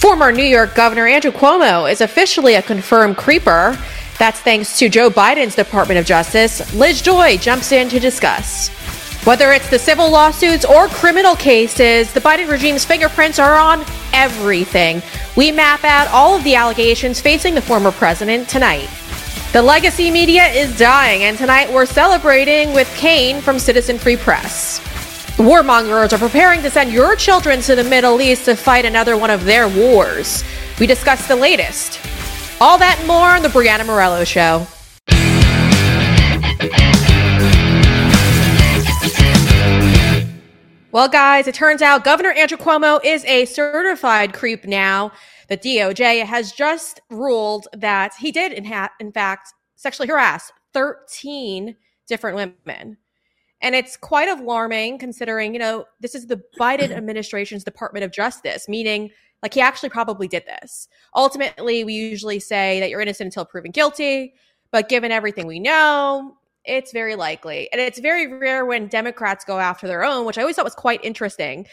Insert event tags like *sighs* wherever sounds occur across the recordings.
Former New York Governor Andrew Cuomo is officially a confirmed creeper. That's thanks to Joe Biden's Department of Justice. Liz Joy jumps in to discuss. Whether it's the civil lawsuits or criminal cases, the Biden regime's fingerprints are on everything. We map out all of the allegations facing the former president tonight. The legacy media is dying, and tonight we're celebrating with Kane from Citizen Free Press. Warmongers are preparing to send your children to the Middle East to fight another one of their wars. We discuss the latest. All that and more on The Breanna Morello Show. Well, guys, it turns out Governor Andrew Cuomo is a certified creep now. The DOJ has just ruled that he did, in, ha- in fact, sexually harass 13 different women. And it's quite alarming considering, you know, this is the Biden *clears throat* administration's Department of Justice, meaning like he actually probably did this. Ultimately, we usually say that you're innocent until proven guilty, but given everything we know, it's very likely. And it's very rare when Democrats go after their own, which I always thought was quite interesting.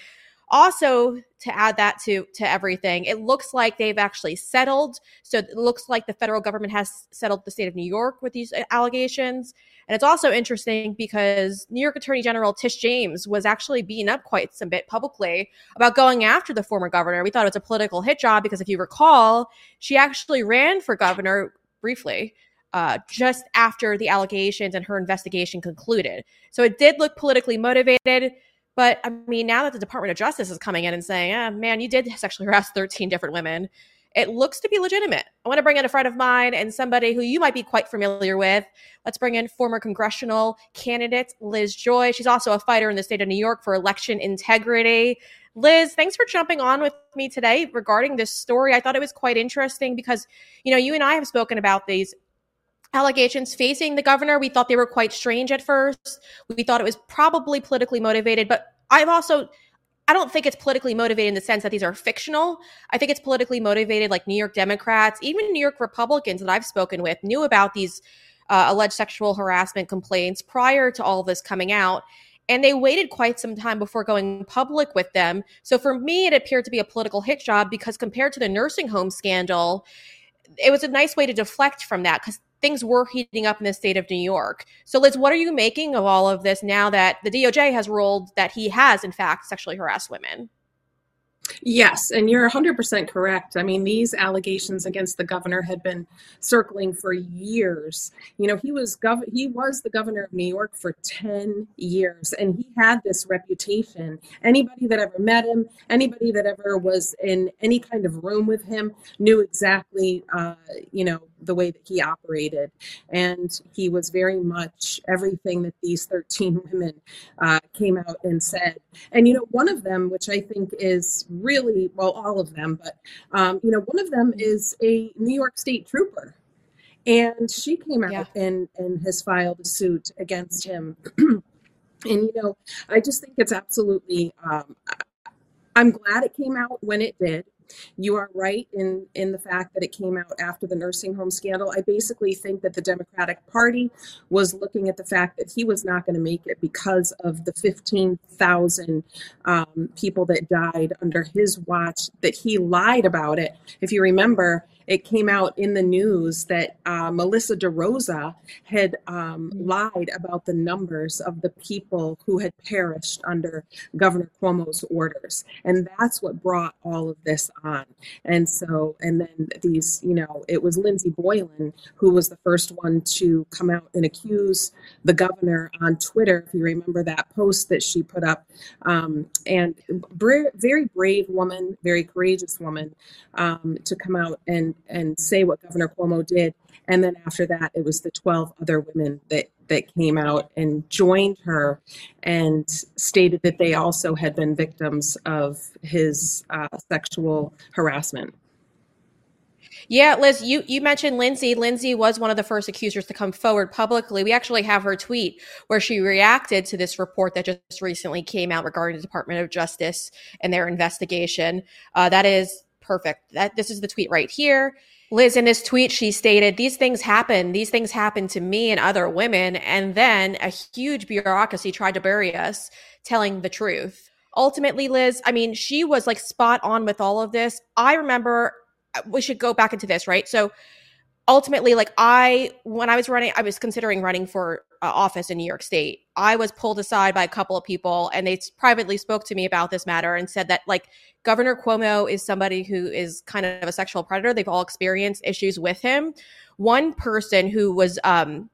Also, to add that to to everything, it looks like they've actually settled. So it looks like the federal government has settled the state of New York with these uh, allegations. And it's also interesting because New York Attorney General Tish James was actually beaten up quite some bit publicly about going after the former governor. We thought it was a political hit job because if you recall, she actually ran for governor briefly uh, just after the allegations and her investigation concluded. So it did look politically motivated. But I mean, now that the Department of Justice is coming in and saying, oh, man, you did sexually harass 13 different women, it looks to be legitimate. I want to bring in a friend of mine and somebody who you might be quite familiar with. Let's bring in former congressional candidate Liz Joy. She's also a fighter in the state of New York for election integrity. Liz, thanks for jumping on with me today regarding this story. I thought it was quite interesting because, you know, you and I have spoken about these allegations facing the governor. We thought they were quite strange at first. We thought it was probably politically motivated, but I've also I don't think it's politically motivated in the sense that these are fictional. I think it's politically motivated, like New York Democrats, even New York Republicans that I've spoken with knew about these uh, alleged sexual harassment complaints prior to all this coming out. And they waited quite some time before going public with them. So for me, it appeared to be a political hit job because compared to the nursing home scandal, it was a nice way to deflect from that because things were heating up in the state of New York. So, Liz, what are you making of all of this now that the DOJ has ruled that he has, in fact, sexually harassed women? Yes, and you're 100% correct. I mean, these allegations against the governor had been circling for years. You know, he was gov- he was the governor of New York for 10 years and he had this reputation. Anybody that ever met him, anybody that ever was in any kind of room with him knew exactly uh, you know, the way that he operated. And he was very much everything that these 13 *laughs* women uh, came out and said. And, you know, one of them, which I think is really, well, all of them, but, um, you know, one of them is a New York State trooper. And she came out yeah. and, and has filed a suit against him. *clears throat* and, you know, I just think it's absolutely, um, I'm glad it came out when it did. You are right in in the fact that it came out after the nursing home scandal. I basically think that the Democratic Party was looking at the fact that he was not going to make it because of the 15,000 um, people that died under his watch. That he lied about it. If you remember, it came out in the news that uh, Melissa DeRosa had um, lied about the numbers of the people who had perished under Governor Cuomo's orders. And that's what brought all of this on. And so, and then these, you know, it was Lindsey Boylan who was the first one to come out and accuse the governor on Twitter, if you remember that post that she put up. Um, and bra- very brave woman, very courageous woman um, to come out and and say what Governor Cuomo did. And then after that, it was the 12 other women that, that came out and joined her and stated that they also had been victims of his uh, sexual harassment. Yeah, Liz, you, you mentioned Lindsey. Lindsey was one of the first accusers to come forward publicly. We actually have her tweet where she reacted to this report that just recently came out regarding the Department of Justice and their investigation. Uh, that is perfect. That this is the tweet right here. Liz, in this tweet, she stated, These things happen. These things happen to me and other women. And then a huge bureaucracy tried to bury us telling the truth. ultimately, Liz, I mean, she was like spot on with all of this. I remember uh, we should go back into this, right? So ultimately, like I, when I was running, I was considering running for uh, office in New York State. I was pulled aside by a couple of people and they privately spoke to me about this matter and said that like Governor Cuomo is somebody who is kind of a sexual predator. They've all experienced issues with him. One person who was, um,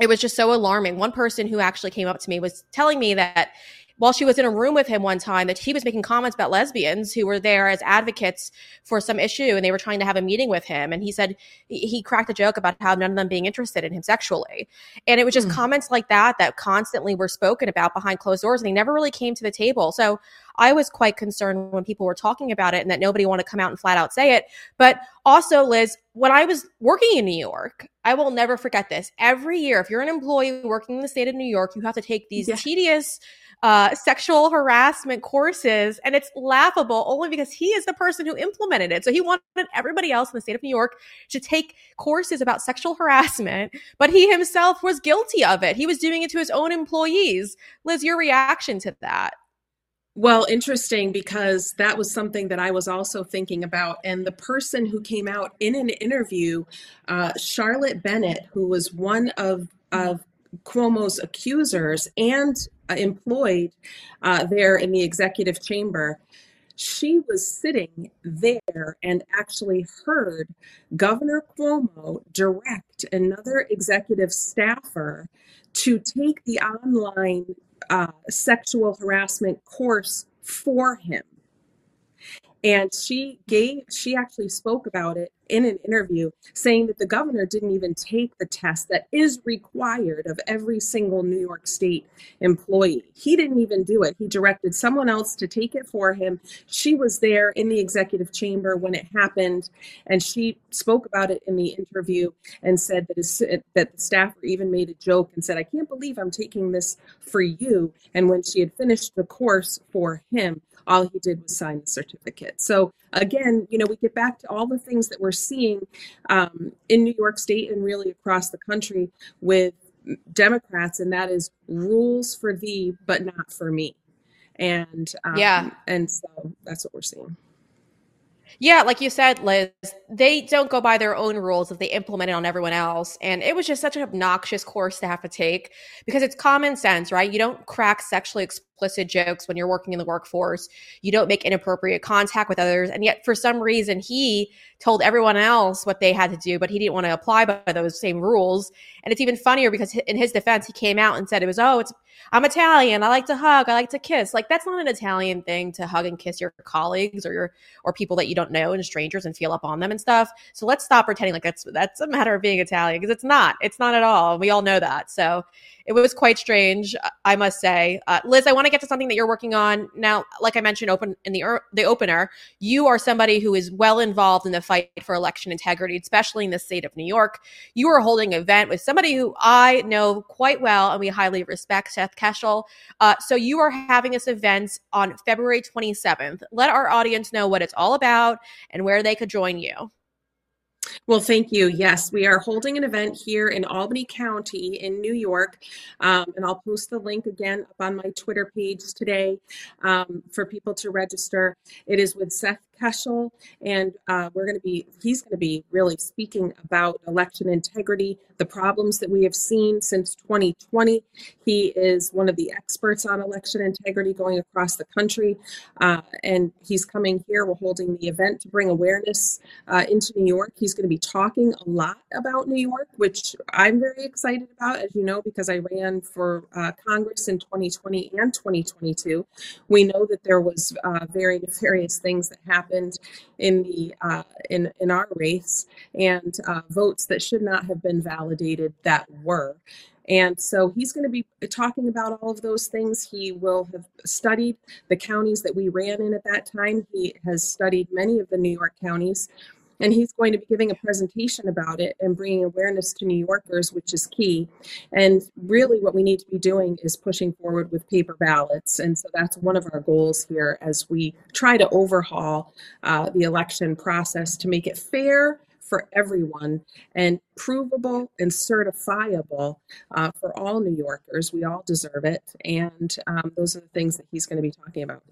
it was just so alarming. One person who actually came up to me was telling me that while she was in a room with him one time that he was making comments about lesbians who were there as advocates for some issue and they were trying to have a meeting with him and he said he cracked a joke about how none of them being interested in him sexually and it was just mm. comments like that that constantly were spoken about behind closed doors and they never really came to the table so I was quite concerned when people were talking about it and that nobody wanted to come out and flat out say it. But also, Liz, when I was working in New York, I will never forget this. Every year, if you're an employee working in the state of New York, you have to take these yeah. tedious uh, sexual harassment courses. And it's laughable only because he is the person who implemented it. So he wanted everybody else in the state of New York to take courses about sexual harassment, but he himself was guilty of it. He was doing it to his own employees. Liz, your reaction to that? Well, interesting because that was something that I was also thinking about. And the person who came out in an interview, uh, Charlotte Bennett, who was one of, of Cuomo's accusers and employed uh, there in the executive chamber, she was sitting there and actually heard Governor Cuomo direct another executive staffer to take the online uh, sexual harassment course for him. And she gave, she actually spoke about it in an interview saying that the governor didn't even take the test that is required of every single New York State employee. He didn't even do it. He directed someone else to take it for him. She was there in the executive chamber when it happened, and she spoke about it in the interview and said that, his, that the staffer even made a joke and said, I can't believe I'm taking this for you. And when she had finished the course for him, all he did was sign the certificate. So again, you know, we get back to all the things that we're seeing um, in New York State and really across the country with Democrats, and that is rules for thee, but not for me. And um, yeah, and so that's what we're seeing. Yeah, like you said, Liz, they don't go by their own rules if they implement it on everyone else. And it was just such an obnoxious course to have to take because it's common sense, right? You don't crack sexually explicit jokes when you're working in the workforce. You don't make inappropriate contact with others. And yet, for some reason, he told everyone else what they had to do, but he didn't want to apply by those same rules. And it's even funnier because in his defense, he came out and said it was, oh, it's I'm Italian. I like to hug. I like to kiss. Like that's not an Italian thing to hug and kiss your colleagues or your or people that you don't know and strangers and feel up on them and stuff. So let's stop pretending like that's that's a matter of being Italian because it's not. It's not at all. We all know that. So it was quite strange, I must say. Uh, Liz, I want to get to something that you're working on now. Like I mentioned, open in the er, the opener, you are somebody who is well involved in the fight for election integrity, especially in the state of New York. You are holding an event with somebody who I know quite well and we highly respect, Seth Keshel. Uh, so you are having this event on February 27th. Let our audience know what it's all about and where they could join you. Well, thank you. Yes, we are holding an event here in Albany County in New York. Um, and I'll post the link again up on my Twitter page today um, for people to register. It is with Seth Keshel, and uh, we're going to be, he's going to be really speaking about election integrity, the problems that we have seen since 2020. He is one of the experts on election integrity going across the country, uh, and he's coming here. We're holding the event to bring awareness uh, into New York. He's going to be talking a lot about New York, which I'm very excited about, as you know, because I ran for uh, Congress in 2020 and 2022. We know that there was uh, very nefarious things that happened happened in the uh, in in our race and uh, votes that should not have been validated that were. And so he's going to be talking about all of those things. He will have studied the counties that we ran in at that time. He has studied many of the New York counties and he's going to be giving a presentation about it and bringing awareness to New Yorkers, which is key. And really, what we need to be doing is pushing forward with paper ballots. And so that's one of our goals here as we try to overhaul uh, the election process to make it fair for everyone and provable and certifiable uh, for all New Yorkers. We all deserve it. And um, those are the things that he's going to be talking about.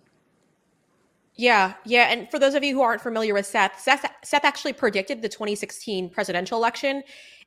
Yeah, yeah. And for those of you who aren't familiar with Seth, Seth, Seth actually predicted the 2016 presidential election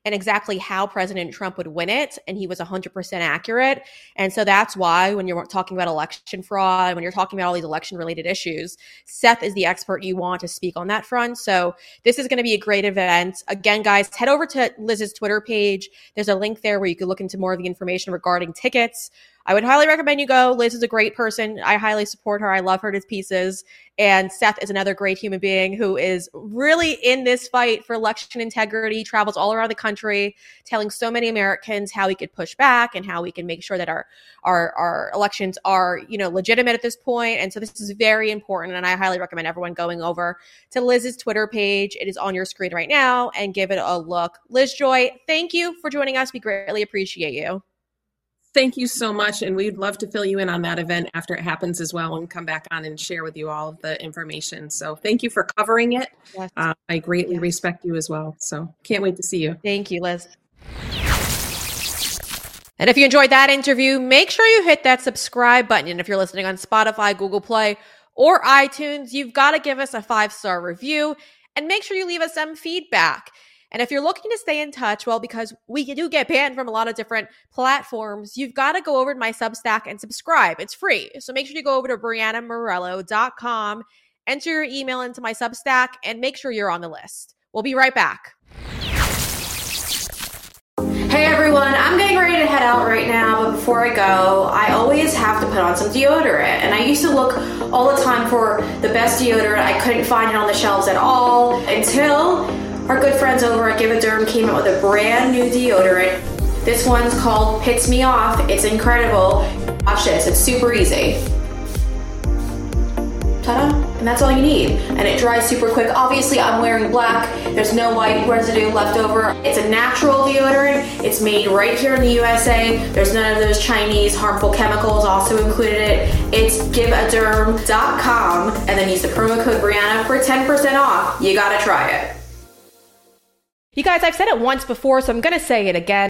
and exactly how President Trump would win it. And he was 100% accurate. And so that's why when you're talking about election fraud, when you're talking about all these election related issues, Seth is the expert you want to speak on that front. So this is going to be a great event. Again, guys, head over to Liz's Twitter page. There's a link there where you can look into more of the information regarding tickets. I would highly recommend you go. Liz is a great person. I highly support her. I love her to pieces. And Seth is another great human being who is really in this fight for election integrity, travels all around the country, telling so many Americans how we could push back and how we can make sure that our our our elections are, you know, legitimate at this point. And so this is very important. And I highly recommend everyone going over to Liz's Twitter page. It is on your screen right now and give it a look. Liz Joy, thank you for joining us. We greatly appreciate you. Thank you so much. And we'd love to fill you in on that event after it happens as well and come back on and share with you all of the information. So thank you for covering it. Yes. Uh, I greatly yes. respect you as well. So can't wait to see you. Thank you, Liz. And if you enjoyed that interview, make sure you hit that subscribe button. And if you're listening on Spotify, Google Play, or iTunes, you've got to give us a five star review and make sure you leave us some feedback. And if you're looking to stay in touch, well, because we do get banned from a lot of different platforms, you've got to go over to my Substack and subscribe. It's free. So make sure you go over to BreannaMorello.com, enter your email into my Substack, and make sure you're on the list. We'll be right back. Hey everyone, I'm getting ready to head out right now, but before I go, I always have to put on some deodorant. And I used to look all the time for the best deodorant. I couldn't find it on the shelves at all until our good friends over at GiveADerm came out with a brand new deodorant. This one's called Pits Me Off. It's incredible. Watch this, it's super easy. Ta-da! And that's all you need. And it dries super quick. Obviously, I'm wearing black. There's no white residue left over. It's a natural deodorant. It's made right here in the USA. There's none of those Chinese harmful chemicals also included it. It's giveaderm.com and then use the promo code Breanna for 10% off. You gotta try it. You guys, I've said it once before, so I'm going to say it again.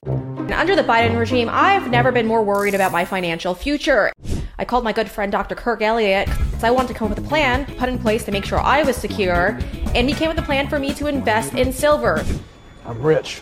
Under the Biden regime, I've never been more worried about my financial future. I called my good friend Dr. Kirk Elliott because I wanted to come up with a plan put in place to make sure I was secure, and he came with a plan for me to invest in silver. I'm rich.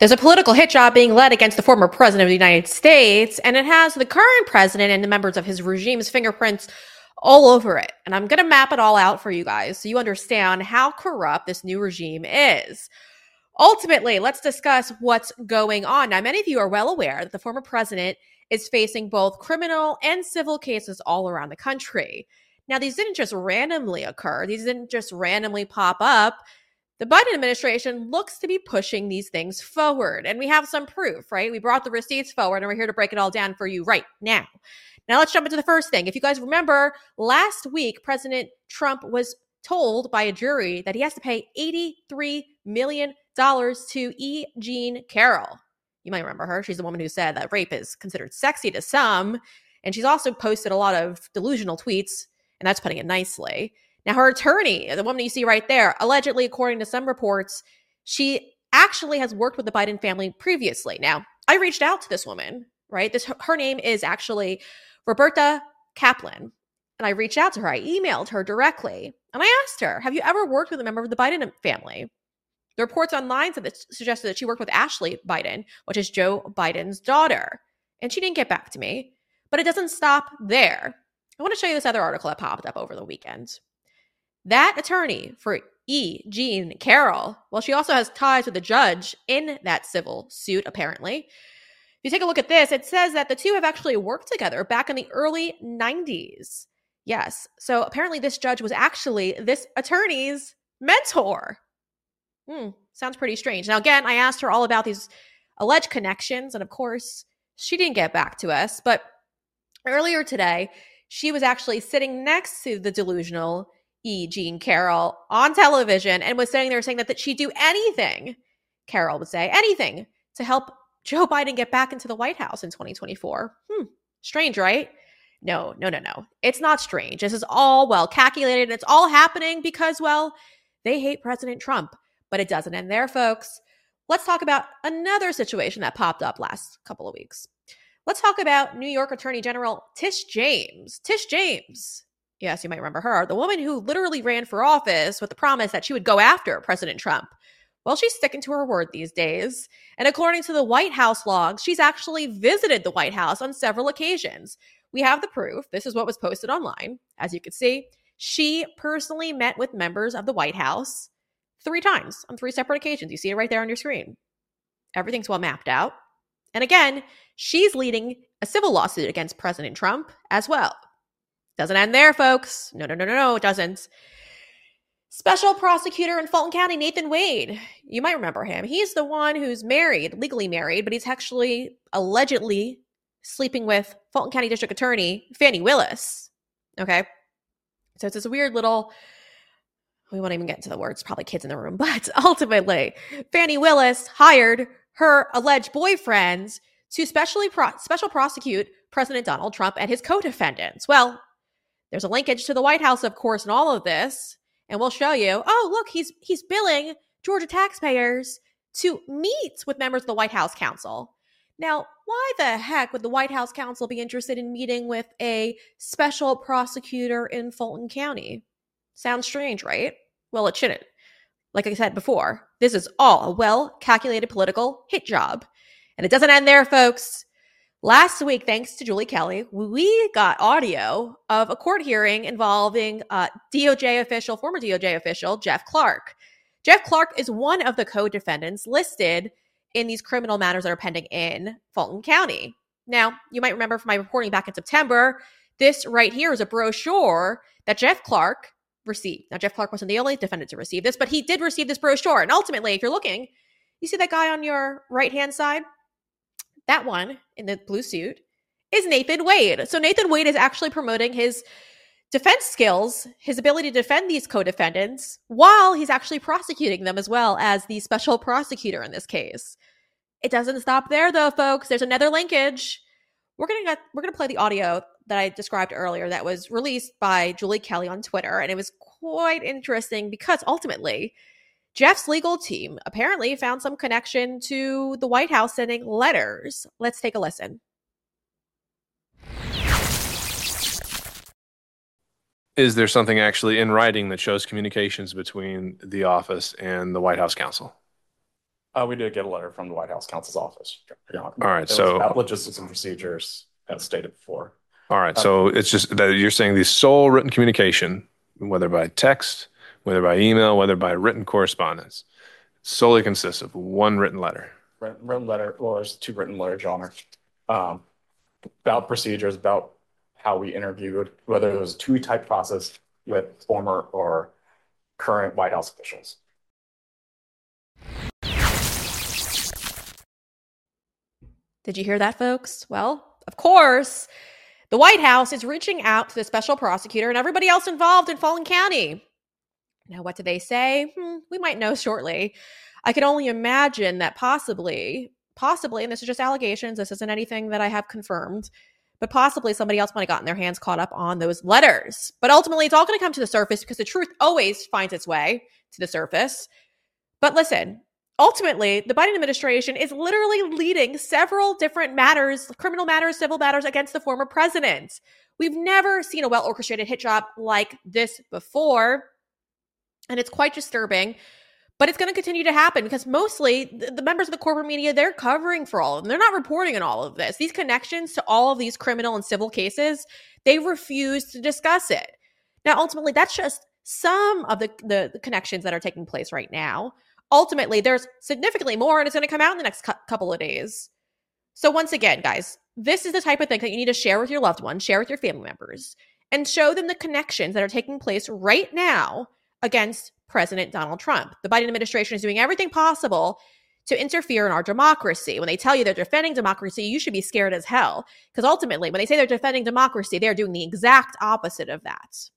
There's a political hit job being led against the former president of the United States, and it has the current president and the members of his regime's fingerprints all over it. And I'm going to map it all out for you guys so you understand how corrupt this new regime is. Ultimately, let's discuss what's going on. Now, many of you are well aware that the former president is facing both criminal and civil cases all around the country. Now, these didn't just randomly occur, these didn't just randomly pop up. The Biden administration looks to be pushing these things forward, and we have some proof, right? We brought the receipts forward, and we're here to break it all down for you right now. Now, let's jump into the first thing. If you guys remember, last week, President Trump was told by a jury that he has to pay $83 million to E. Jean Carroll. You might remember her. She's the woman who said that rape is considered sexy to some. And she's also posted a lot of delusional tweets, and that's putting it nicely. Now, her attorney, the woman you see right there, allegedly, according to some reports, she actually has worked with the Biden family previously. Now, I reached out to this woman, right? This her name is actually Roberta Kaplan. And I reached out to her. I emailed her directly. And I asked her, Have you ever worked with a member of the Biden family? The reports online said that suggested that she worked with Ashley Biden, which is Joe Biden's daughter. And she didn't get back to me. But it doesn't stop there. I want to show you this other article that popped up over the weekend. That attorney for E. Jean Carroll, well, she also has ties with the judge in that civil suit, apparently. If you take a look at this, it says that the two have actually worked together back in the early 90s. Yes. So apparently, this judge was actually this attorney's mentor. Hmm. Sounds pretty strange. Now, again, I asked her all about these alleged connections. And of course, she didn't get back to us. But earlier today, she was actually sitting next to the delusional E. Jean Carroll on television and was sitting there saying that, that she'd do anything, Carroll would say, anything to help Joe Biden get back into the White House in 2024. Hmm, strange, right? No, no, no, no. It's not strange. This is all well calculated and it's all happening because, well, they hate President Trump. But it doesn't end there, folks. Let's talk about another situation that popped up last couple of weeks. Let's talk about New York Attorney General Tish James. Tish James, yes, you might remember her, the woman who literally ran for office with the promise that she would go after President Trump. Well, she's sticking to her word these days. And according to the White House logs, she's actually visited the White House on several occasions. We have the proof. This is what was posted online. As you can see, she personally met with members of the White House three times on three separate occasions. You see it right there on your screen. Everything's well mapped out. And again, she's leading a civil lawsuit against President Trump as well. Doesn't end there, folks. No, no, no, no, no, it doesn't. Special prosecutor in Fulton County, Nathan Wade. You might remember him. He's the one who's married, legally married, but he's actually allegedly sleeping with Fulton County District Attorney Fani Willis. Okay. So it's this weird little we won't even get into the words, probably kids in the room, *laughs* but ultimately, Fani Willis hired her alleged boyfriends to specially pro- special prosecute President Donald Trump and his co-defendants. Well, there's a linkage to the White House, of course, in all of this, and we'll show you. Oh, look, he's he's billing Georgia taxpayers to meet with members of the White House Counsel. Now, why the heck would the White House Counsel be interested in meeting with a special prosecutor in Fulton County? Sounds strange, right? Well, it shouldn't. Like I said before, this is all a well calculated political hit job. And it doesn't end there, folks. Last week, thanks to Julie Kelly, we got audio of a court hearing involving uh, DOJ official, former DOJ official, Jeff Clark. Jeff Clark is one of the co defendants listed in these criminal matters that are pending in Fulton County. Now, you might remember from my reporting back in September, this right here is a brochure that Jeff Clark received. Now, Jeff Clark wasn't the only defendant to receive this, but he did receive this brochure. And ultimately, if you're looking, you see that guy on your right hand side? That one in the blue suit is Nathan Wade. So, Nathan Wade is actually promoting his defense skills, his ability to defend these co defendants, while he's actually prosecuting them as well as the special prosecutor in this case. It doesn't stop there, though, folks. There's another linkage. We're gonna we're gonna play the audio that I described earlier that was released by Julie Kelly on Twitter. And it was quite interesting because ultimately, Jeff's legal team apparently found some connection to the White House sending letters. Let's take a listen. Is there something actually in writing that shows communications between the office and the White House counsel? Uh, we did get a letter from the White House counsel's office. All right, so about logistics and procedures, as stated before. All right. So it's just that you're saying the sole written communication, whether by text, whether by email, whether by written correspondence, solely consists of one written letter. Written, written letter, well, there's two written letters, Your Honor, um, about procedures, about how we interviewed, whether it was a two-type process with former or current White House officials. Did you hear that, folks? Well, of course, the White House is reaching out to the special prosecutor and everybody else involved in Fulton County. Now, what do they say? Hmm, we might know shortly. I can only imagine that possibly, possibly, and this is just allegations, this isn't anything that I have confirmed, but possibly somebody else might have gotten their hands caught up on those letters. But ultimately, it's all going to come to the surface because the truth always finds its way to the surface. But listen, ultimately, the Biden administration is literally leading several different matters, criminal matters, civil matters against the former president. We've never seen a well orchestrated hit job like this before. And it's quite disturbing. But it's going to continue to happen because mostly the, members of the corporate media, they're covering for all of them. They're not reporting on all of this. These connections to all of these criminal and civil cases, they refuse to discuss it. Now, ultimately, that's just some of the, the, the connections that are taking place right now ultimately there's significantly more and it's going to come out in the next cu- couple of days. So once again, guys, this is the type of thing that you need to share with your loved ones, share with your family members, and show them the connections that are taking place right now against President Donald Trump. The Biden administration is doing everything possible to interfere in our democracy. When they tell you they're defending democracy, you should be scared as hell. Because ultimately, when they say they're defending democracy, they're doing the exact opposite of that.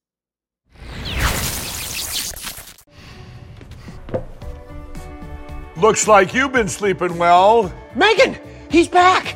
Looks like you've been sleeping well. Megan, he's back.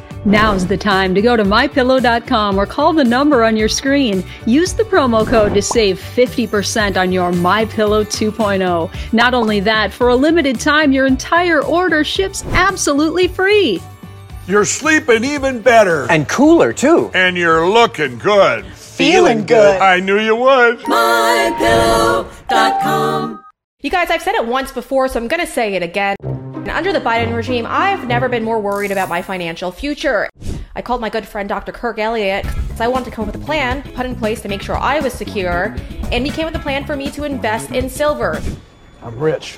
Now's the time to go to mypillow.com or call the number on your screen. Use the promo code to save 50% on your MyPillow 2.0. Not only that, for a limited time, your entire order ships absolutely free. You're sleeping even better. And cooler, too. And you're looking good. Feeling good. I knew you would. MyPillow.com. You guys, I've said it once before, so I'm going to say it again. And under the Biden regime, I've never been more worried about my financial future. I called my good friend Dr. Kirk Elliott because I wanted to come up with a plan put in place to make sure I was secure, and he came with a plan for me to invest in silver. I'm rich.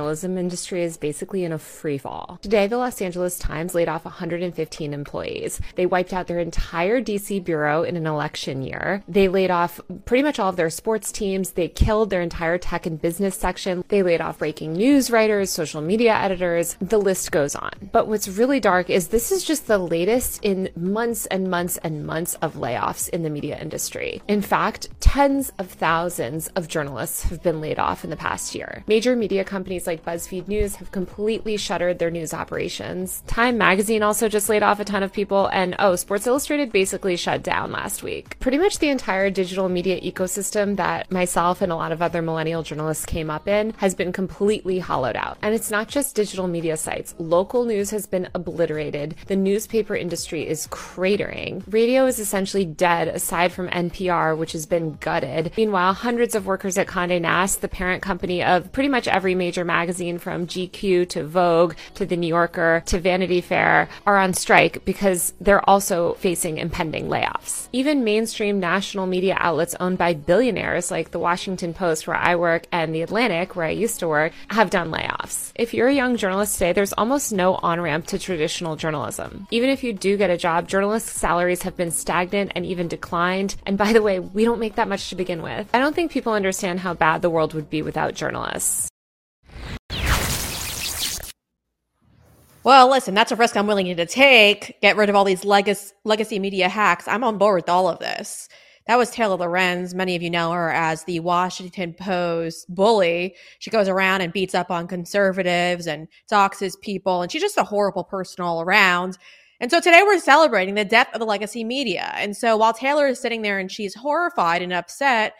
Journalism industry is basically in a free fall. Today, the Los Angeles Times laid off 115 employees. They wiped out their entire DC bureau in an election year. They laid off pretty much all of their sports teams. They killed their entire tech and business section. They laid off breaking news writers, social media editors. The list goes on. But what's really dark is this is just the latest in months and months and months of layoffs in the media industry. In fact, tens of thousands of journalists have been laid off in the past year. Major media companies like BuzzFeed News have completely shuttered their news operations. Time magazine also just laid off a ton of people, and oh, Sports Illustrated basically shut down last week. Pretty much the entire digital media ecosystem that myself and a lot of other millennial journalists came up in has been completely hollowed out. And it's not just digital media sites, local news has been obliterated. The newspaper industry is cratering. Radio is essentially dead aside from NPR, which has been gutted. Meanwhile, hundreds of workers at Conde Nast, the parent company of pretty much every major magazine from GQ to Vogue to The New Yorker to Vanity Fair are on strike because they're also facing impending layoffs. Even mainstream national media outlets owned by billionaires like The Washington Post, where I work, and The Atlantic, where I used to work, have done layoffs. If you're a young journalist today, there's almost no on ramp to traditional journalism. Even if you do get a job, journalists' salaries have been stagnant and even declined. And by the way, we don't make that much to begin with. I don't think people understand how bad the world would be without journalists. Well, listen, that's a risk I'm willing to take. Get rid of all these legacy, legacy media hacks. I'm on board with all of this. That was Taylor Lorenz. Many of you know her as the Washington Post bully. She goes around and beats up on conservatives and doxes people, and she's just a horrible person all around. And so today we're celebrating the death of the legacy media. And so while Taylor is sitting there and she's horrified and upset,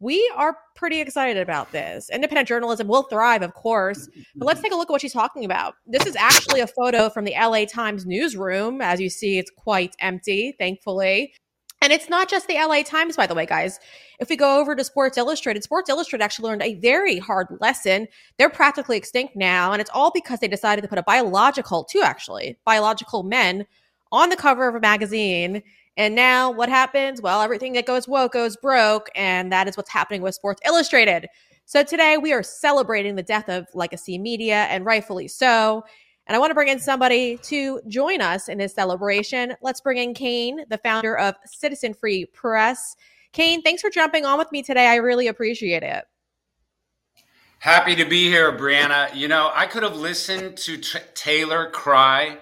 we are pretty excited about this. Independent journalism will thrive, of course, but let's take a look at what she's talking about. This is actually a photo from the LA Times newsroom. As you see, it's quite empty, thankfully. And it's not just the LA Times, by the way, guys. If we go over to Sports Illustrated, Sports Illustrated actually learned a very hard lesson. They're practically extinct now, and it's all because they decided to put a biological, two actually, biological men on the cover of a magazine and now what happens? Well, everything that goes woke goes broke. And that is what's happening with Sports Illustrated. So today we are celebrating the death of legacy media, and rightfully so. And I want to bring in somebody to join us in this celebration. Let's bring in Kane, the founder of Citizen Free Press. Kane, thanks for jumping on with me today. I really appreciate it. Happy to be here, Breanna. You know, I could have listened to t- Taylor cry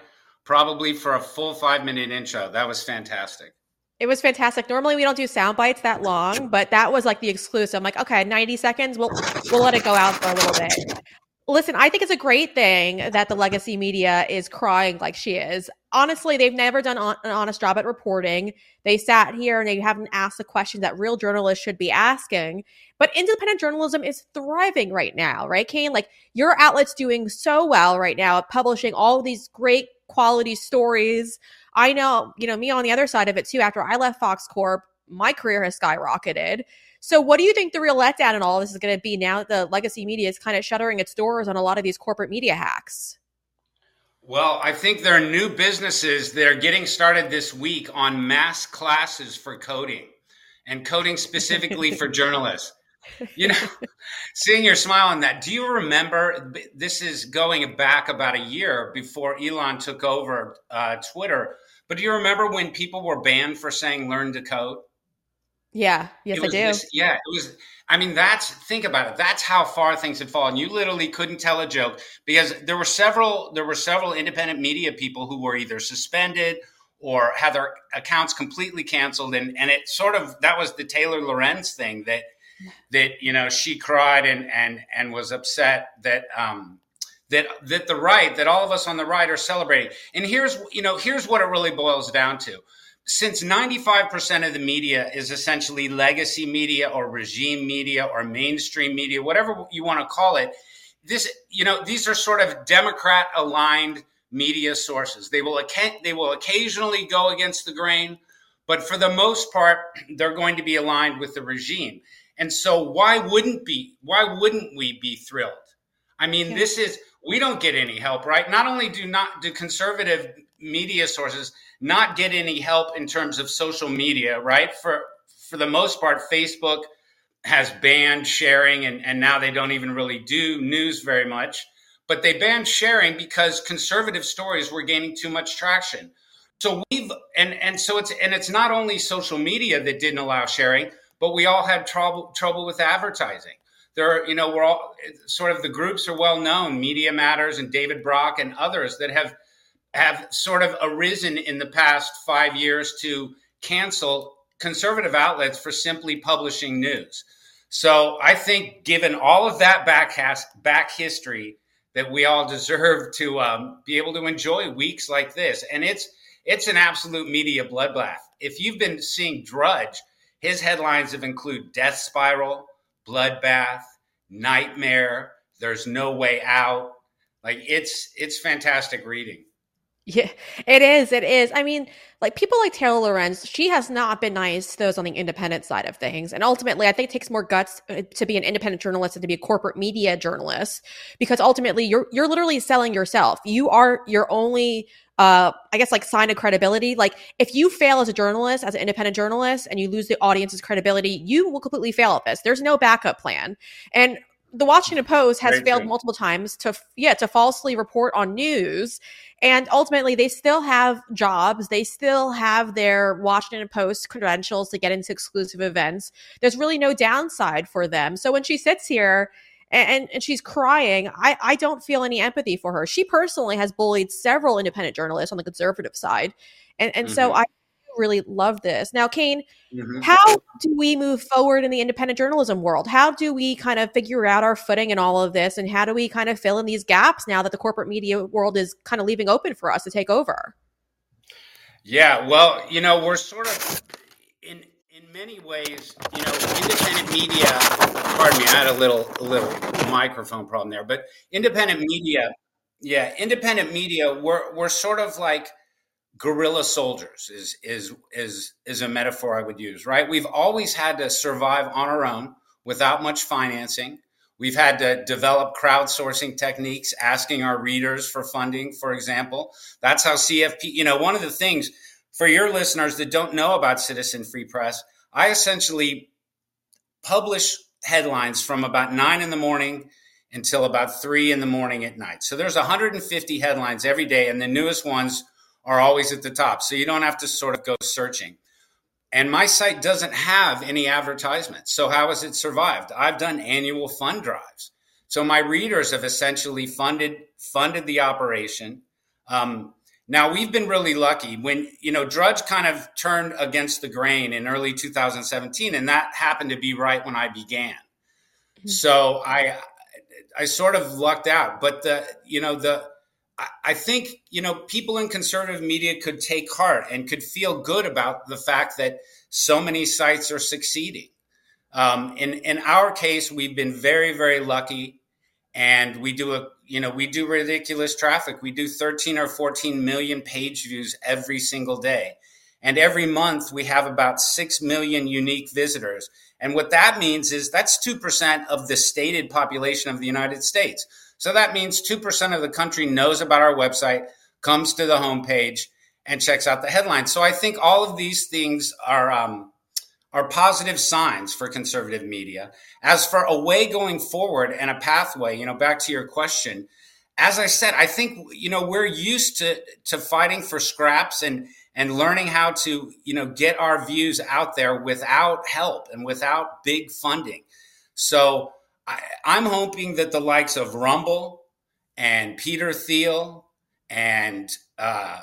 probably for a full five minute intro. That was fantastic. It was fantastic. Normally we don't do sound bites that long, but that was like the exclusive. I'm like, okay, 90 seconds. We'll we'll let it go out for a little bit. Listen, I think it's a great thing that the legacy media is crying like she is. Honestly, they've never done on, an honest job at reporting. They sat here and they haven't asked the questions that real journalists should be asking. But independent journalism is thriving right now, right, Kane? Like your outlet's doing so well right now at publishing all these great quality stories. I know, you know, me on the other side of it too. After I left Fox Corp, my career has skyrocketed. So, what do you think the real letdown in all this is going to be now that the legacy media is kind of shuttering its doors on a lot of these corporate media hacks? Well, I think there are new businesses that are getting started this week on mass classes for coding and coding specifically for *laughs* journalists. You know, *laughs* seeing your smile on that. Do you remember? This is going back about a year before Elon took over uh, Twitter. But do you remember when people were banned for saying "learn to code"? Yeah. Yes, I do. This, yeah, it was. I mean, that's think about it. That's how far things had fallen. You literally couldn't tell a joke because there were several. There were several independent media people who were either suspended or had their accounts completely canceled, and and it sort of that was the Taylor Lorenz thing that that you know she cried and and and was upset that um that that the right that all of us on the right are celebrating. And here's you know here's what it really boils down to since 95% of the media is essentially legacy media or regime media or mainstream media, whatever you want to call it, this, you know, these are sort of Democrat aligned media sources. They will, they will occasionally go against the grain, but for the most part, they're going to be aligned with the regime. And so why wouldn't be, why wouldn't we be thrilled? I mean, this is, we don't get any help, right? Not only do not, do conservative media sources not get any help in terms of social media, right? For for the most part, Facebook has banned sharing and, and now they don't even really do news very much. But they banned sharing because conservative stories were gaining too much traction. So we've and and so it's and it's not only social media that didn't allow sharing, but we all had trouble trouble with advertising. There are, you know, we're all sort of the groups are well known, Media Matters and David Brock and others that have have sort of arisen in the past five years to cancel conservative outlets for simply publishing news. So I think, given all of that back, has, back history, that we all deserve to um, be able to enjoy weeks like this, and it's it's an absolute media bloodbath. If you've been seeing Drudge, his headlines have include death spiral, bloodbath, nightmare. There's no way out. Like it's it's fantastic reading. Yeah, it is. It is. I mean, like people like Taylor Lorenz, she has not been nice to those on the independent side of things. And ultimately, I think it takes more guts uh, to be an independent journalist than to be a corporate media journalist because ultimately you're you're literally selling yourself. You are your only uh, I guess like sign of credibility. Like if you fail as a journalist, as an independent journalist, and you lose the audience's credibility, you will completely fail at this. There's no backup plan. And the Washington Post has Very failed true. multiple times to yeah to falsely report on news, and ultimately they still have jobs. They still have their Washington Post credentials to get into exclusive events. There's really no downside for them. So when she sits here and, and she's crying, I, I don't feel any empathy for her. She personally has bullied several independent journalists on the conservative side, and and mm-hmm. so I really love this. Now, Kane, mm-hmm. how do we move forward in the independent journalism world? How do we kind of figure out our footing in all of this? And how do we kind of fill in these gaps now that the corporate media world is kind of leaving open for us to take over? Yeah, well, you know, we're sort of in in many ways, you know, independent media. Pardon me, I had a little a little microphone problem there, but independent media, yeah, independent media. We're we're sort of like guerrilla soldiers is is is is a metaphor I would use, right? We've always had to survive on our own without much financing. We've had to develop crowdsourcing techniques, asking our readers for funding, for example. That's how CFP, you know, one of the things for your listeners that don't know about Citizen Free Press, I essentially publish headlines from about nine in the morning until about three in the morning at night. So there's 150 headlines every day, and the newest ones are always at the top. So you don't have to sort of go searching. And my site doesn't have any advertisements. So how has it survived? I've done annual fund drives. So my readers have essentially funded funded the operation. Um, now we've been really lucky when you know Drudge kind of turned against the grain in early 2017, and that happened to be right when I began. Mm-hmm. So I I sort of lucked out. But the you know the I think you know people in conservative media could take heart and could feel good about the fact that so many sites are succeeding. Um, in in our case, we've been very very lucky, and we do a you know we do ridiculous traffic. We do 13 or 14 million page views every single day, and every month we have about six million unique visitors. And what that means is that's two percent of the stated population of the United States. So that means 2% of the country knows about our website, comes to the homepage, and checks out the headlines. So I think all of these things are um, are positive signs for conservative media. As for a way going forward and a pathway, you know, back to your question, as I said, I think you know we're used to to fighting for scraps and and learning how to you know get our views out there without help and without big funding. So I, am hoping that the likes of Rumble and Peter Thiel and uh,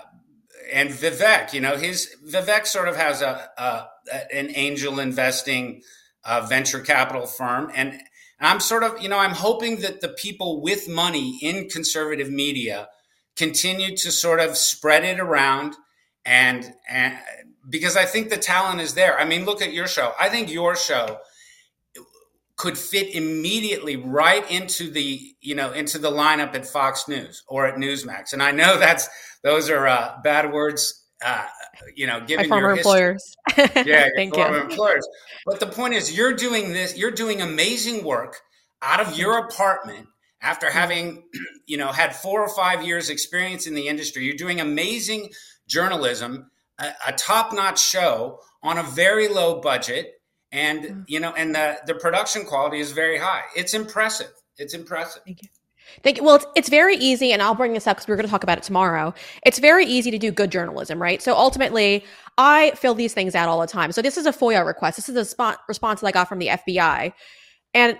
and Vivek, you know, his Vivek sort of has a, a an angel investing uh, venture capital firm, and I'm sort of, you know, I'm hoping that the people with money in conservative media continue to sort of spread it around, and and because I think the talent is there. I mean, look at your show. I think your show could fit immediately right into the you know into the lineup at Fox News or at Newsmax. And I know that's those are uh, bad words. Uh, you know, given My former your employers. yeah, *laughs* Thank former you. employers. But the point is, you're doing this. You're doing amazing work out of your apartment after having *clears throat* you know had four or five years experience in the industry. You're doing amazing journalism, a, a top-notch show on a very low budget and mm. you know and the the production quality is very high it's impressive it's impressive thank you Thank you. Well, it's, it's very easy, and I'll bring this up because we're going to talk about it tomorrow. It's very easy to do good journalism, right? So ultimately, I fill these things out all the time. So this is a FOIA request. This is a spot, response that I got from the FBI, and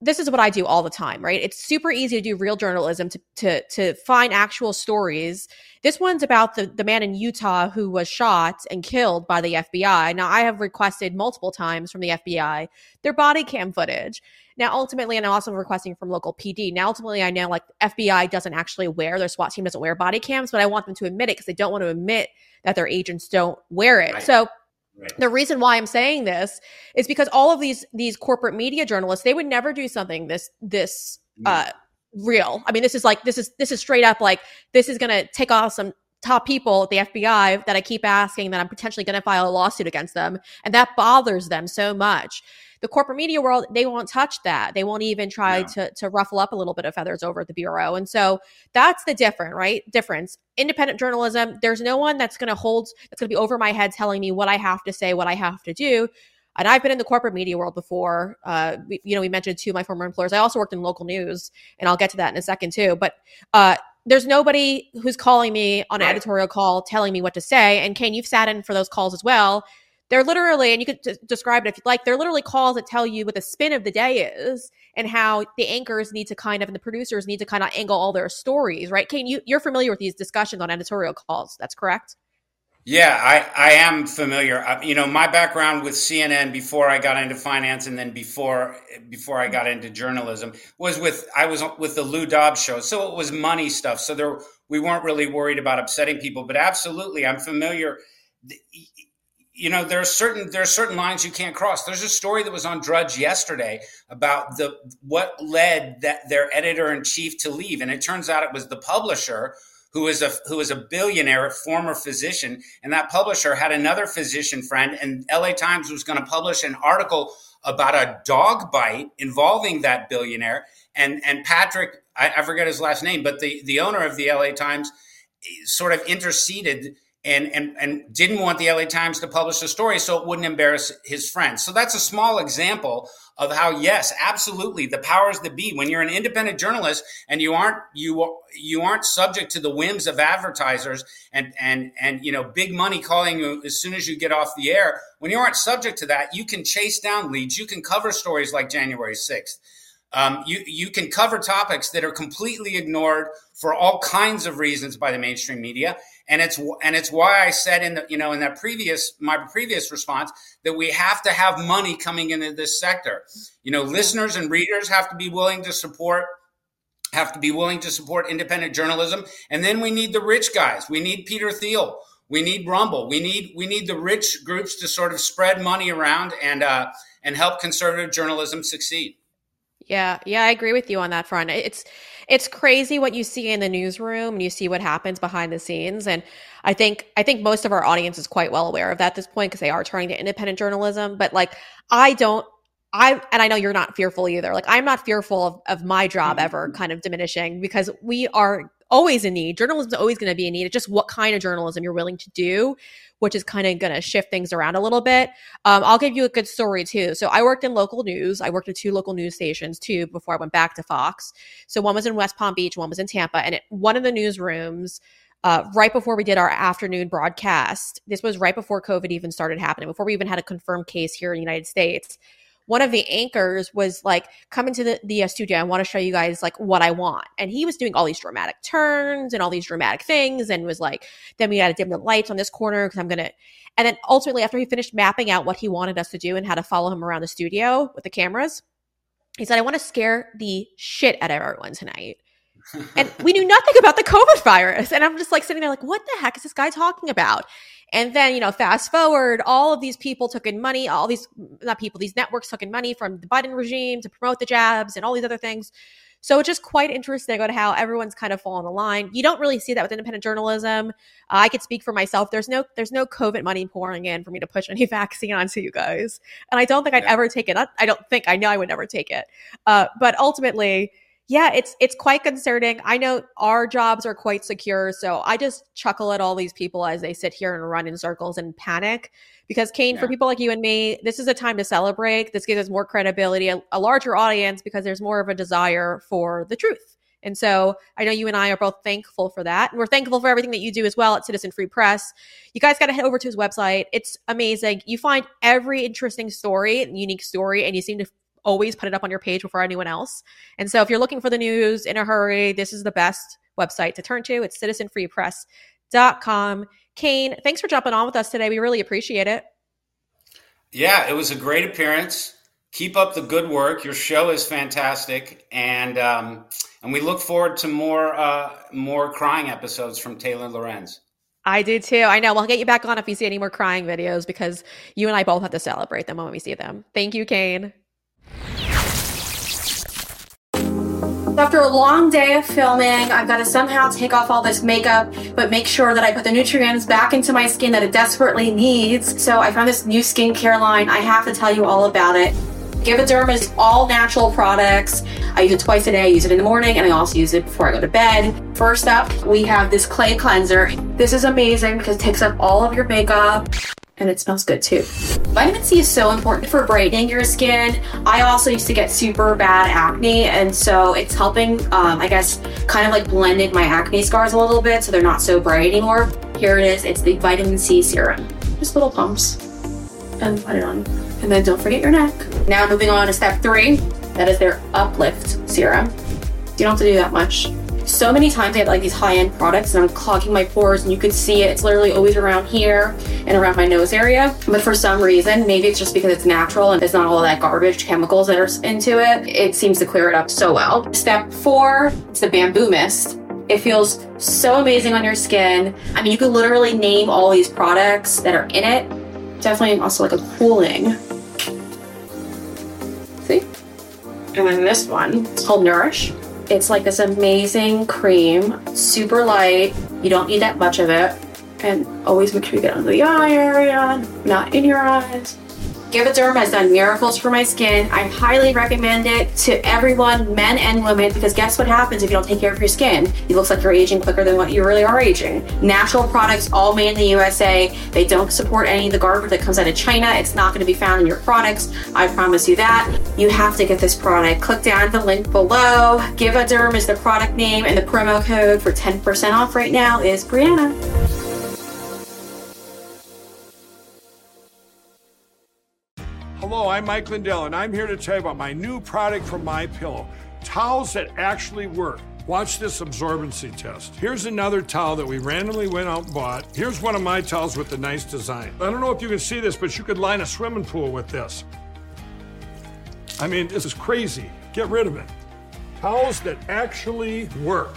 this is what I do all the time, right? It's super easy to do real journalism to to to find actual stories. This one's about the the man in Utah who was shot and killed by the FBI. Now I have requested multiple times from the FBI their body cam footage. Now ultimately, and I'm also requesting from local PD. Now ultimately, I know like FBI doesn't actually wear their SWAT team doesn't wear body cams, but I want them to admit it because they don't want to admit that their agents don't wear it. Right. So Right. The reason why I'm saying this is because all of these these corporate media journalists they would never do something this this mm. uh real. I mean this is like this is this is straight up like this is to take off some top people at the FBI that I keep asking that I'm potentially going to file a lawsuit against them and that bothers them so much the corporate media world, they won't touch that. They won't even try yeah. to, to ruffle up a little bit of feathers over at the Bureau. And so that's the different, right? Difference. Independent journalism, there's no one that's going to hold, that's going to be over my head telling me what I have to say, what I have to do. And I've been in the corporate media world before. Uh, we, you know, we mentioned two of my former employers. I also worked in local news, and I'll get to that in a second too. But uh, there's nobody who's calling me on an right. editorial call telling me what to say. And Kane, you've sat in for those calls as well. They're literally, and you could d- describe it if you'd like, they're literally calls that tell you what the spin of the day is and how the anchors need to kind of, and the producers need to kind of angle all their stories, right? Kane, you, you're familiar with these discussions on editorial calls. That's correct? Yeah, I, I am familiar. You know, my background with CNN before I got into finance and then before before I got into journalism was with I was with the Lou Dobbs show. So it was money stuff. So there we weren't really worried about upsetting people, but absolutely I'm familiar you know there are certain there are certain lines you can't cross there's a story that was on drudge yesterday about the what led that their editor in chief to leave and it turns out it was the publisher who is a who is a billionaire former physician and that publisher had another physician friend and la times was going to publish an article about a dog bite involving that billionaire and and patrick I, I forget his last name but the the owner of the la times eh, sort of interceded and, and, and didn't want the LA Times to publish the story so it wouldn't embarrass his friends. So that's a small example of how, yes, absolutely, the powers that be. When you're an independent journalist and you aren't you you aren't subject to the whims of advertisers and and and you know big money calling you as soon as you get off the air. When you aren't subject to that, you can chase down leads. You can cover stories like January sixth. Um, you you can cover topics that are completely ignored for all kinds of reasons by the mainstream media, And it's and it's why I said in the you know in that previous my previous response that we have to have money coming into this sector. You know, listeners and readers have to be willing to support have to be willing to support independent journalism. And then we need the rich guys. We need Peter Thiel. We need Rumble. We need we need the rich groups to sort of spread money around and uh, and help conservative journalism succeed. Yeah, yeah, I agree with you on that front. It's it's crazy what you see in the newsroom and you see what happens behind the scenes and I think I think most of our audience is quite well aware of that at this point because they are turning to independent journalism, but like I don't I and I know you're not fearful either. Like I'm not fearful of, of my job ever mm-hmm. kind of diminishing because we are always in need. Journalism is always going to be in need. It's just what kind of journalism you're willing to do, which is kind of going to shift things around a little bit. Um, I'll give you a good story too. So I worked in local news. I worked at two local news stations too before I went back to Fox. So one was in West Palm Beach, one was in Tampa, and it, one of the newsrooms. Uh, right before we did our afternoon broadcast, this was right before COVID even started happening, before we even had a confirmed case here in the United States one of the anchors was like, come into the, the uh, studio. I want to show you guys like what I want. And he was doing all these dramatic turns and all these dramatic things and was like, then we got to dim the lights on this corner because I'm going to. And then ultimately, after he finished mapping out what he wanted us to do and how to follow him around the studio with the cameras, he said, I want to scare the shit out of everyone tonight. and we knew nothing about the COVID virus. And I'm just like sitting there, like, what the heck is this guy talking about? And then, you know, fast forward, all of these people took in money, all these, not people, these networks took in money from the Biden regime to promote the jabs and all these other things. So it's just quite interesting about how everyone's kind of fallen the line. You don't really see that with independent journalism. Uh, I could speak for myself. There's no there's no COVID money pouring in for me to push *laughs* any vaccine onto you guys, and I don't think I'd ever take it. I don't think I know I would never take it. Uh, but ultimately, yeah, it's it's quite concerning. I know our jobs are quite secure, so I just chuckle at all these people as they sit here and run in circles and panic. Because Kane, yeah. for people like you and me, this is a time to celebrate. This gives us more credibility, a, a larger audience, because there's more of a desire for the truth. And so I know you and I are both thankful for that. And we're thankful for everything that you do as well at Citizen Free Press. You guys got to head over to his website. It's amazing. You find every interesting story, unique story, and you seem to always put it up on your page before anyone else. And so if you're looking for the news in a hurry, this is the best website to turn to. It's citizenfreepress.com. Kane, thanks for jumping on with us today. We really appreciate it. Yeah, it was a great appearance. Keep up the good work. Your show is fantastic, and um, and we look forward to more uh, more crying episodes from Taylor Lorenz. I do too. I know. We'll get you back on if you see any more crying videos because you and I both have to celebrate them when we see them. Thank you, Kane. After a long day of filming, I've got to somehow take off all this makeup, but make sure that I put the nutrients back into my skin that it desperately needs. So I found this new skincare line. I have to tell you all about it. GiveADerm is all natural products. I use it twice a day. I use it in the morning and I also use it before I go to bed. First up, we have this clay cleanser. This is amazing because it takes up all of your makeup and it smells good too. Vitamin C is so important for brightening your skin. I also used to get super bad acne, and so it's helping, um, I guess, kind of like blending my acne scars a little bit so they're not so bright anymore. Here it is. It's the vitamin C serum. Just little pumps and put it on. And then don't forget your neck. Now moving on to step three. That is their uplift serum. You don't have to do that much so many times I have like these high-end products and I'm clogging my pores and you can see it. It's literally always around here and around my nose area. But for some reason, maybe it's just because it's natural and it's not all that garbage chemicals that are into it, it seems to clear it up so well. Step four, it's the bamboo mist. It feels so amazing on your skin. I mean, you could literally name all these products that are in it. Definitely also like a cooling. See? And then this one, it's called Nourish. It's like this amazing cream, super light. You don't need that much of it. And always make sure you get under the eye area, not in your eyes. GiveADerm has done miracles for my skin. I highly recommend it to everyone, men and women, because guess what happens if you don't take care of your skin? It looks like you're aging quicker than what you really are aging. Natural products, all made in the USA. They don't support any of the garbage that comes out of China. It's not going to be found in your products. I promise you that. You have to get this product. Click down the link below. GiveADerm is the product name, and the promo code for 10% off right now is Breanna. I'm Mike Lindell, and I'm here to tell you about my new product from My Pillow: towels that actually work. Watch this absorbency test. Here's another towel that we randomly went out and bought. Here's one of my towels with the nice design. I don't know if you can see this, but you could line a swimming pool with this. I mean, this is crazy. Get rid of it. Towels that actually work.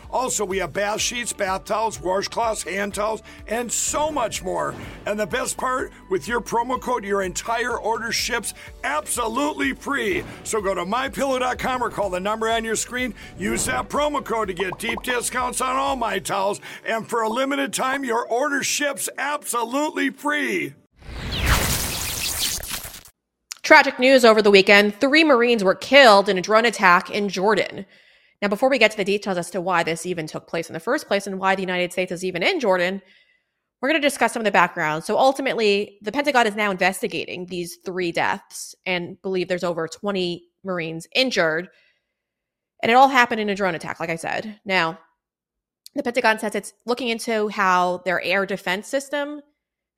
Also, we have bath sheets, bath towels, washcloths, hand towels, and so much more. And the best part, with your promo code, your entire order ships absolutely free. So go to mypillow.com or call the number on your screen. Use that promo code to get deep discounts on all my towels. And for a limited time, your order ships absolutely free. Tragic news over the weekend three Marines were killed in a drone attack in Jordan. Now, before we get to the details as to why this even took place in the first place and why the United States is even in Jordan, we're going to discuss some of the background. So, ultimately, the Pentagon is now investigating these three deaths and believe there's over 20 Marines injured. And it all happened in a drone attack, like I said. Now, the Pentagon says it's looking into how their air defense system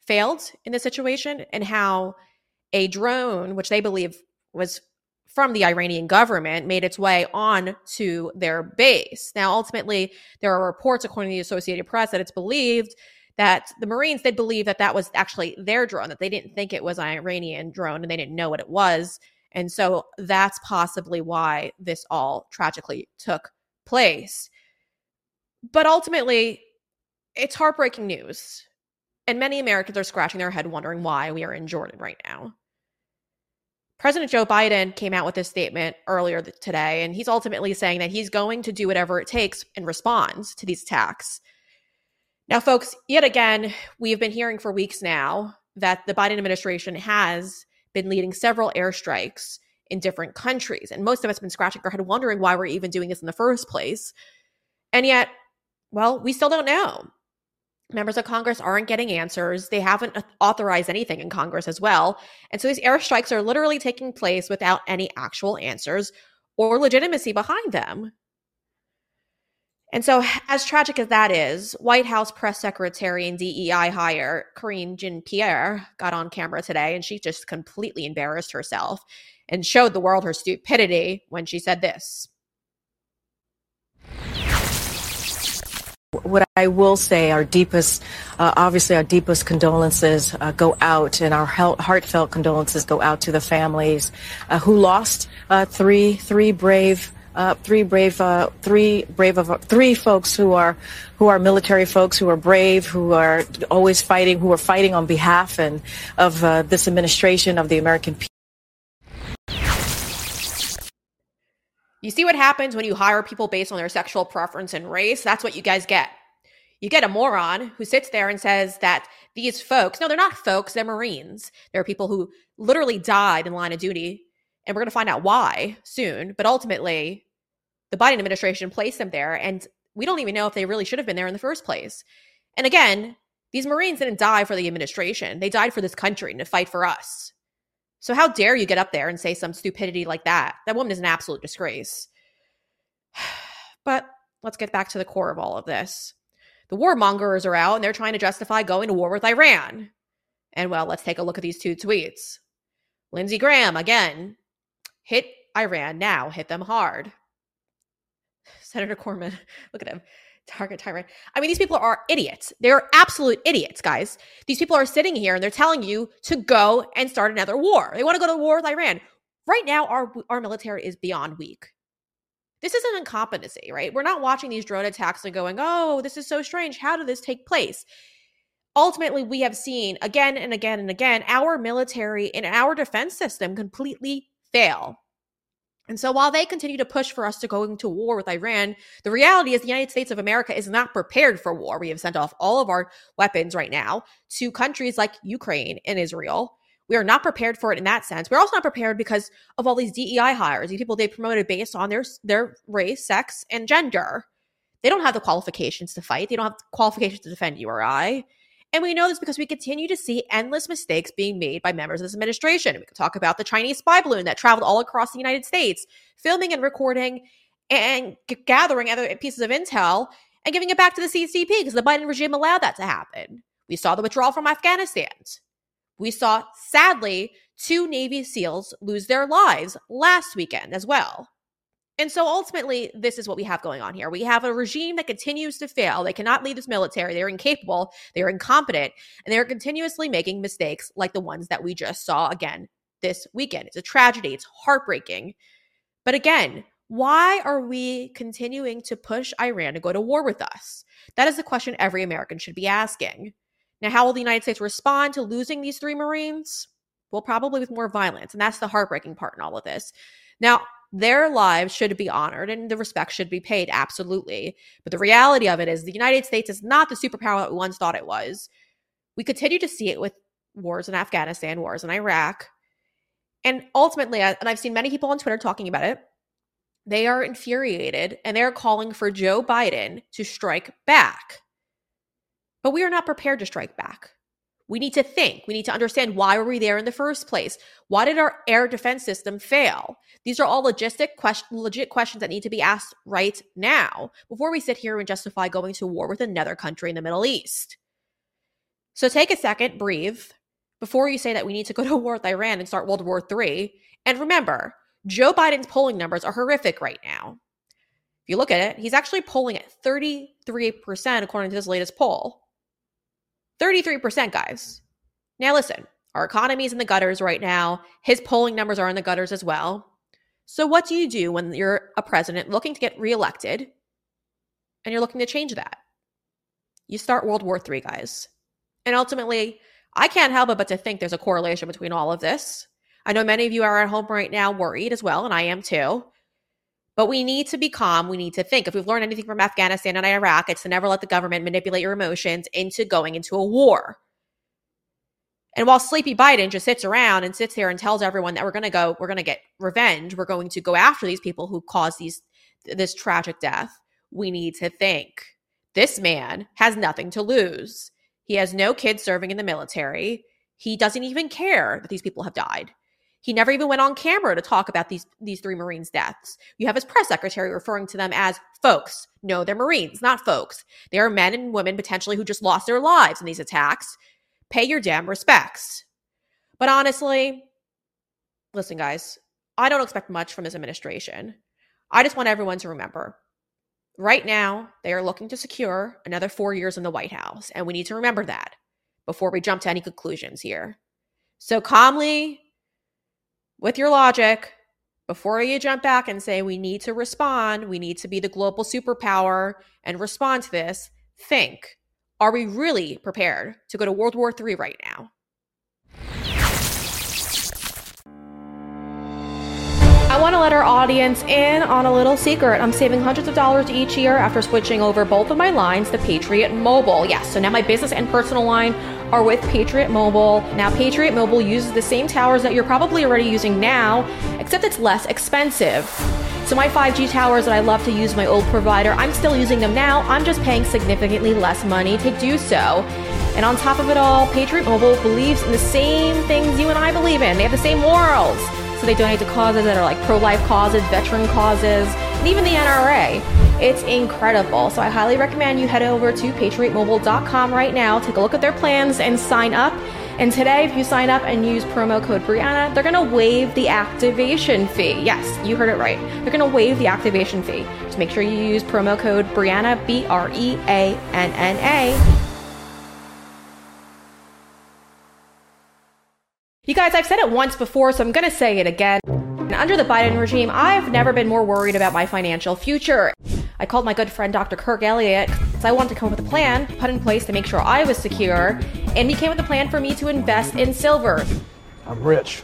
failed in this situation and how a drone, which they believe was from the Iranian government made its way on to their base. Now, ultimately, there are reports, according to the Associated Press, that it's believed that the Marines did believe that that was actually their drone, that they didn't think it was an Iranian drone and they didn't know what it was. And so that's possibly why this all tragically took place. But ultimately, it's heartbreaking news. And many Americans are scratching their head wondering why we are in Jordan right now. President Joe Biden came out with this statement earlier today, and he's ultimately saying that he's going to do whatever it takes in response to these attacks. Now, folks, yet again, we have been hearing for weeks now that the Biden administration has been leading several airstrikes in different countries. And most of us have been scratching our head wondering why we're even doing this in the first place. And yet, well, we still don't know members of Congress aren't getting answers. They haven't authorized anything in Congress as well. And so these airstrikes are literally taking place without any actual answers or legitimacy behind them. And so, as tragic as that is, White House press secretary and DEI hire Karine Jean Pierre got on camera today and she just completely embarrassed herself and showed the world her stupidity when she said this. What I will say, our deepest, uh, obviously, our deepest condolences uh, go out, and our heartfelt condolences go out to the families uh, who lost uh, three, three brave, uh, three brave, uh, three brave of three folks who are, who are military folks who are brave, who are always fighting, who are fighting on behalf and of this administration of the American people. You see what happens when you hire people based on their sexual preference and race? That's what you guys get. You get a moron who sits there and says that these folks, no, they're not folks, they're Marines. They're people who literally died in line of duty. And we're going to find out why soon. But ultimately, the Biden administration placed them there. And we don't even know if they really should have been there in the first place. And again, these Marines didn't die for the administration, they died for this country and to fight for us. So how dare you get up there and say some stupidity like that? That woman is an absolute disgrace. *sighs* But let's get back to the core of all of this. The warmongers are out and they're trying to justify going to war with Iran. And well, let's take a look at these two tweets. Lindsey Graham, again, hit Iran now, hit them hard. *sighs* Senator Cornyn, *laughs* look at him target Tehran. I mean, these people are idiots. They're absolute idiots, guys. These people are sitting here and they're telling you to go and start another war. They want to go to war with Iran. Right now, our our military is beyond weak. This is an incompetency, right? We're not watching these drone attacks and going, "Oh, this is so strange. How did this take place?" Ultimately, we have seen again and again and again our military and our defense system completely fail. And so while they continue to push for us to go into war with Iran, the reality is the United States of America is not prepared for war. We have sent off all of our weapons right now to countries like Ukraine and Israel. We are not prepared for it in that sense. We're also not prepared because of all these DEI hires, these people they promoted based on their their race, sex, and gender. They don't have the qualifications to fight. They don't have qualifications to defend you or I. And we know this because we continue to see endless mistakes being made by members of this administration. We could talk about the Chinese spy balloon that traveled all across the United States, filming and recording and gathering other pieces of intel and giving it back to the CCP because the Biden regime allowed that to happen. We saw the withdrawal from Afghanistan. We saw, sadly, two Navy SEALs lose their lives last weekend as well. And so ultimately, this is what we have going on here. We have a regime that continues to fail. They cannot lead this military. They're incapable. They're incompetent. And they're continuously making mistakes like the ones that we just saw again this weekend. It's a tragedy. It's heartbreaking. But again, why are we continuing to push Iran to go to war with us? That is the question every American should be asking. Now, how will the United States respond to losing these three Marines? Well, probably with more violence. And that's the heartbreaking part in all of this. Now, their lives should be honored and the respect should be paid, absolutely. But the reality of it is the United States is not the superpower that we once thought it was. We continue to see it with wars in Afghanistan, wars in Iraq. And ultimately, and I've seen many people on Twitter talking about it, they are infuriated and they're calling for Joe Biden to strike back. But we are not prepared to strike back. We need to think. We need to understand why were we there in the first place? Why did our air defense system fail? These are all logistic question, legit questions that need to be asked right now before we sit here and justify going to war with another country in the Middle East. So take a second, breathe, before you say that we need to go *laughs* to war with Iran and start World War III. And remember, Joe Biden's polling numbers are horrific right now. If you look at it, he's actually polling at 33% according to this latest poll. 33%, guys. Now, listen, our economy is in the gutters right now. His polling numbers are in the gutters as well. So, what do you do when you're a president looking to get reelected and you're looking to change that? You start World War III, guys. And ultimately, I can't help but to think there's a correlation between all of this. I know many of you are at home right now worried as well, and I am too. But we need to be calm. We need to think. If we've learned anything from Afghanistan and Iraq, it's to never let the government manipulate your emotions into going into a war. And while Sleepy Biden just sits around and sits here and tells everyone that we're going to go, we're going to get revenge, we're going to go after these people who caused these this tragic death, we need to think. This man has nothing to lose. He has no kids serving in the military. He doesn't even care that these people have died. He never even went on camera to talk about these these three Marines' deaths. You have his press secretary referring to them as folks. No, they're Marines, not folks. They are men and women potentially who just lost their lives in these attacks. Pay your damn respects. But honestly, listen, guys, I don't expect much from this administration. I just want everyone to remember right now, they are looking to secure another four years in the White House. And we need to remember that before we jump to any conclusions here. So calmly with your logic before you jump back and say we need to respond, we need to be the global superpower and respond to this, think are we really prepared to go to World War III right now? I want to let our audience in on a little secret. I'm saving hundreds of dollars each year after switching over both of my lines to Patriot Mobile. Yes, so now my business and personal line are with Patriot Mobile. Now, Patriot Mobile uses the same towers that you're probably already using now, except it's less expensive. So, my 5G towers that I love to use my old provider, I'm still using them now. I'm just paying significantly less money to do so. And on top of it all, Patriot Mobile believes in the same things you and I believe in. They have the same morals. So they donate to causes that are like pro life causes, veteran causes, and even the NRA. It's incredible. So I highly recommend you head over to patriotmobile.com right now, take a look at their plans, and sign up. And today, if you sign up and use promo code Breanna, they're going to waive the activation fee. Yes, you heard it right. They're going to waive the activation fee. Just make sure you use promo code Breanna, B R E A N N A. You guys, I've said it once before, so I'm going to say it again. Under the Biden regime, I've never been more worried about my financial future. I called my good friend Dr. Kirk Elliott because I wanted to come up with a plan put in place to make sure I was secure, and he came with a plan for me to invest in silver. I'm rich.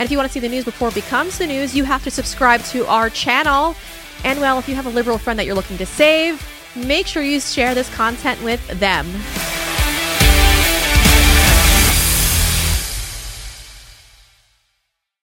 And if you want to see the news before it becomes the news, you have to subscribe to our channel. And well, if you have a liberal friend that you're looking to save, make sure you share this content with them.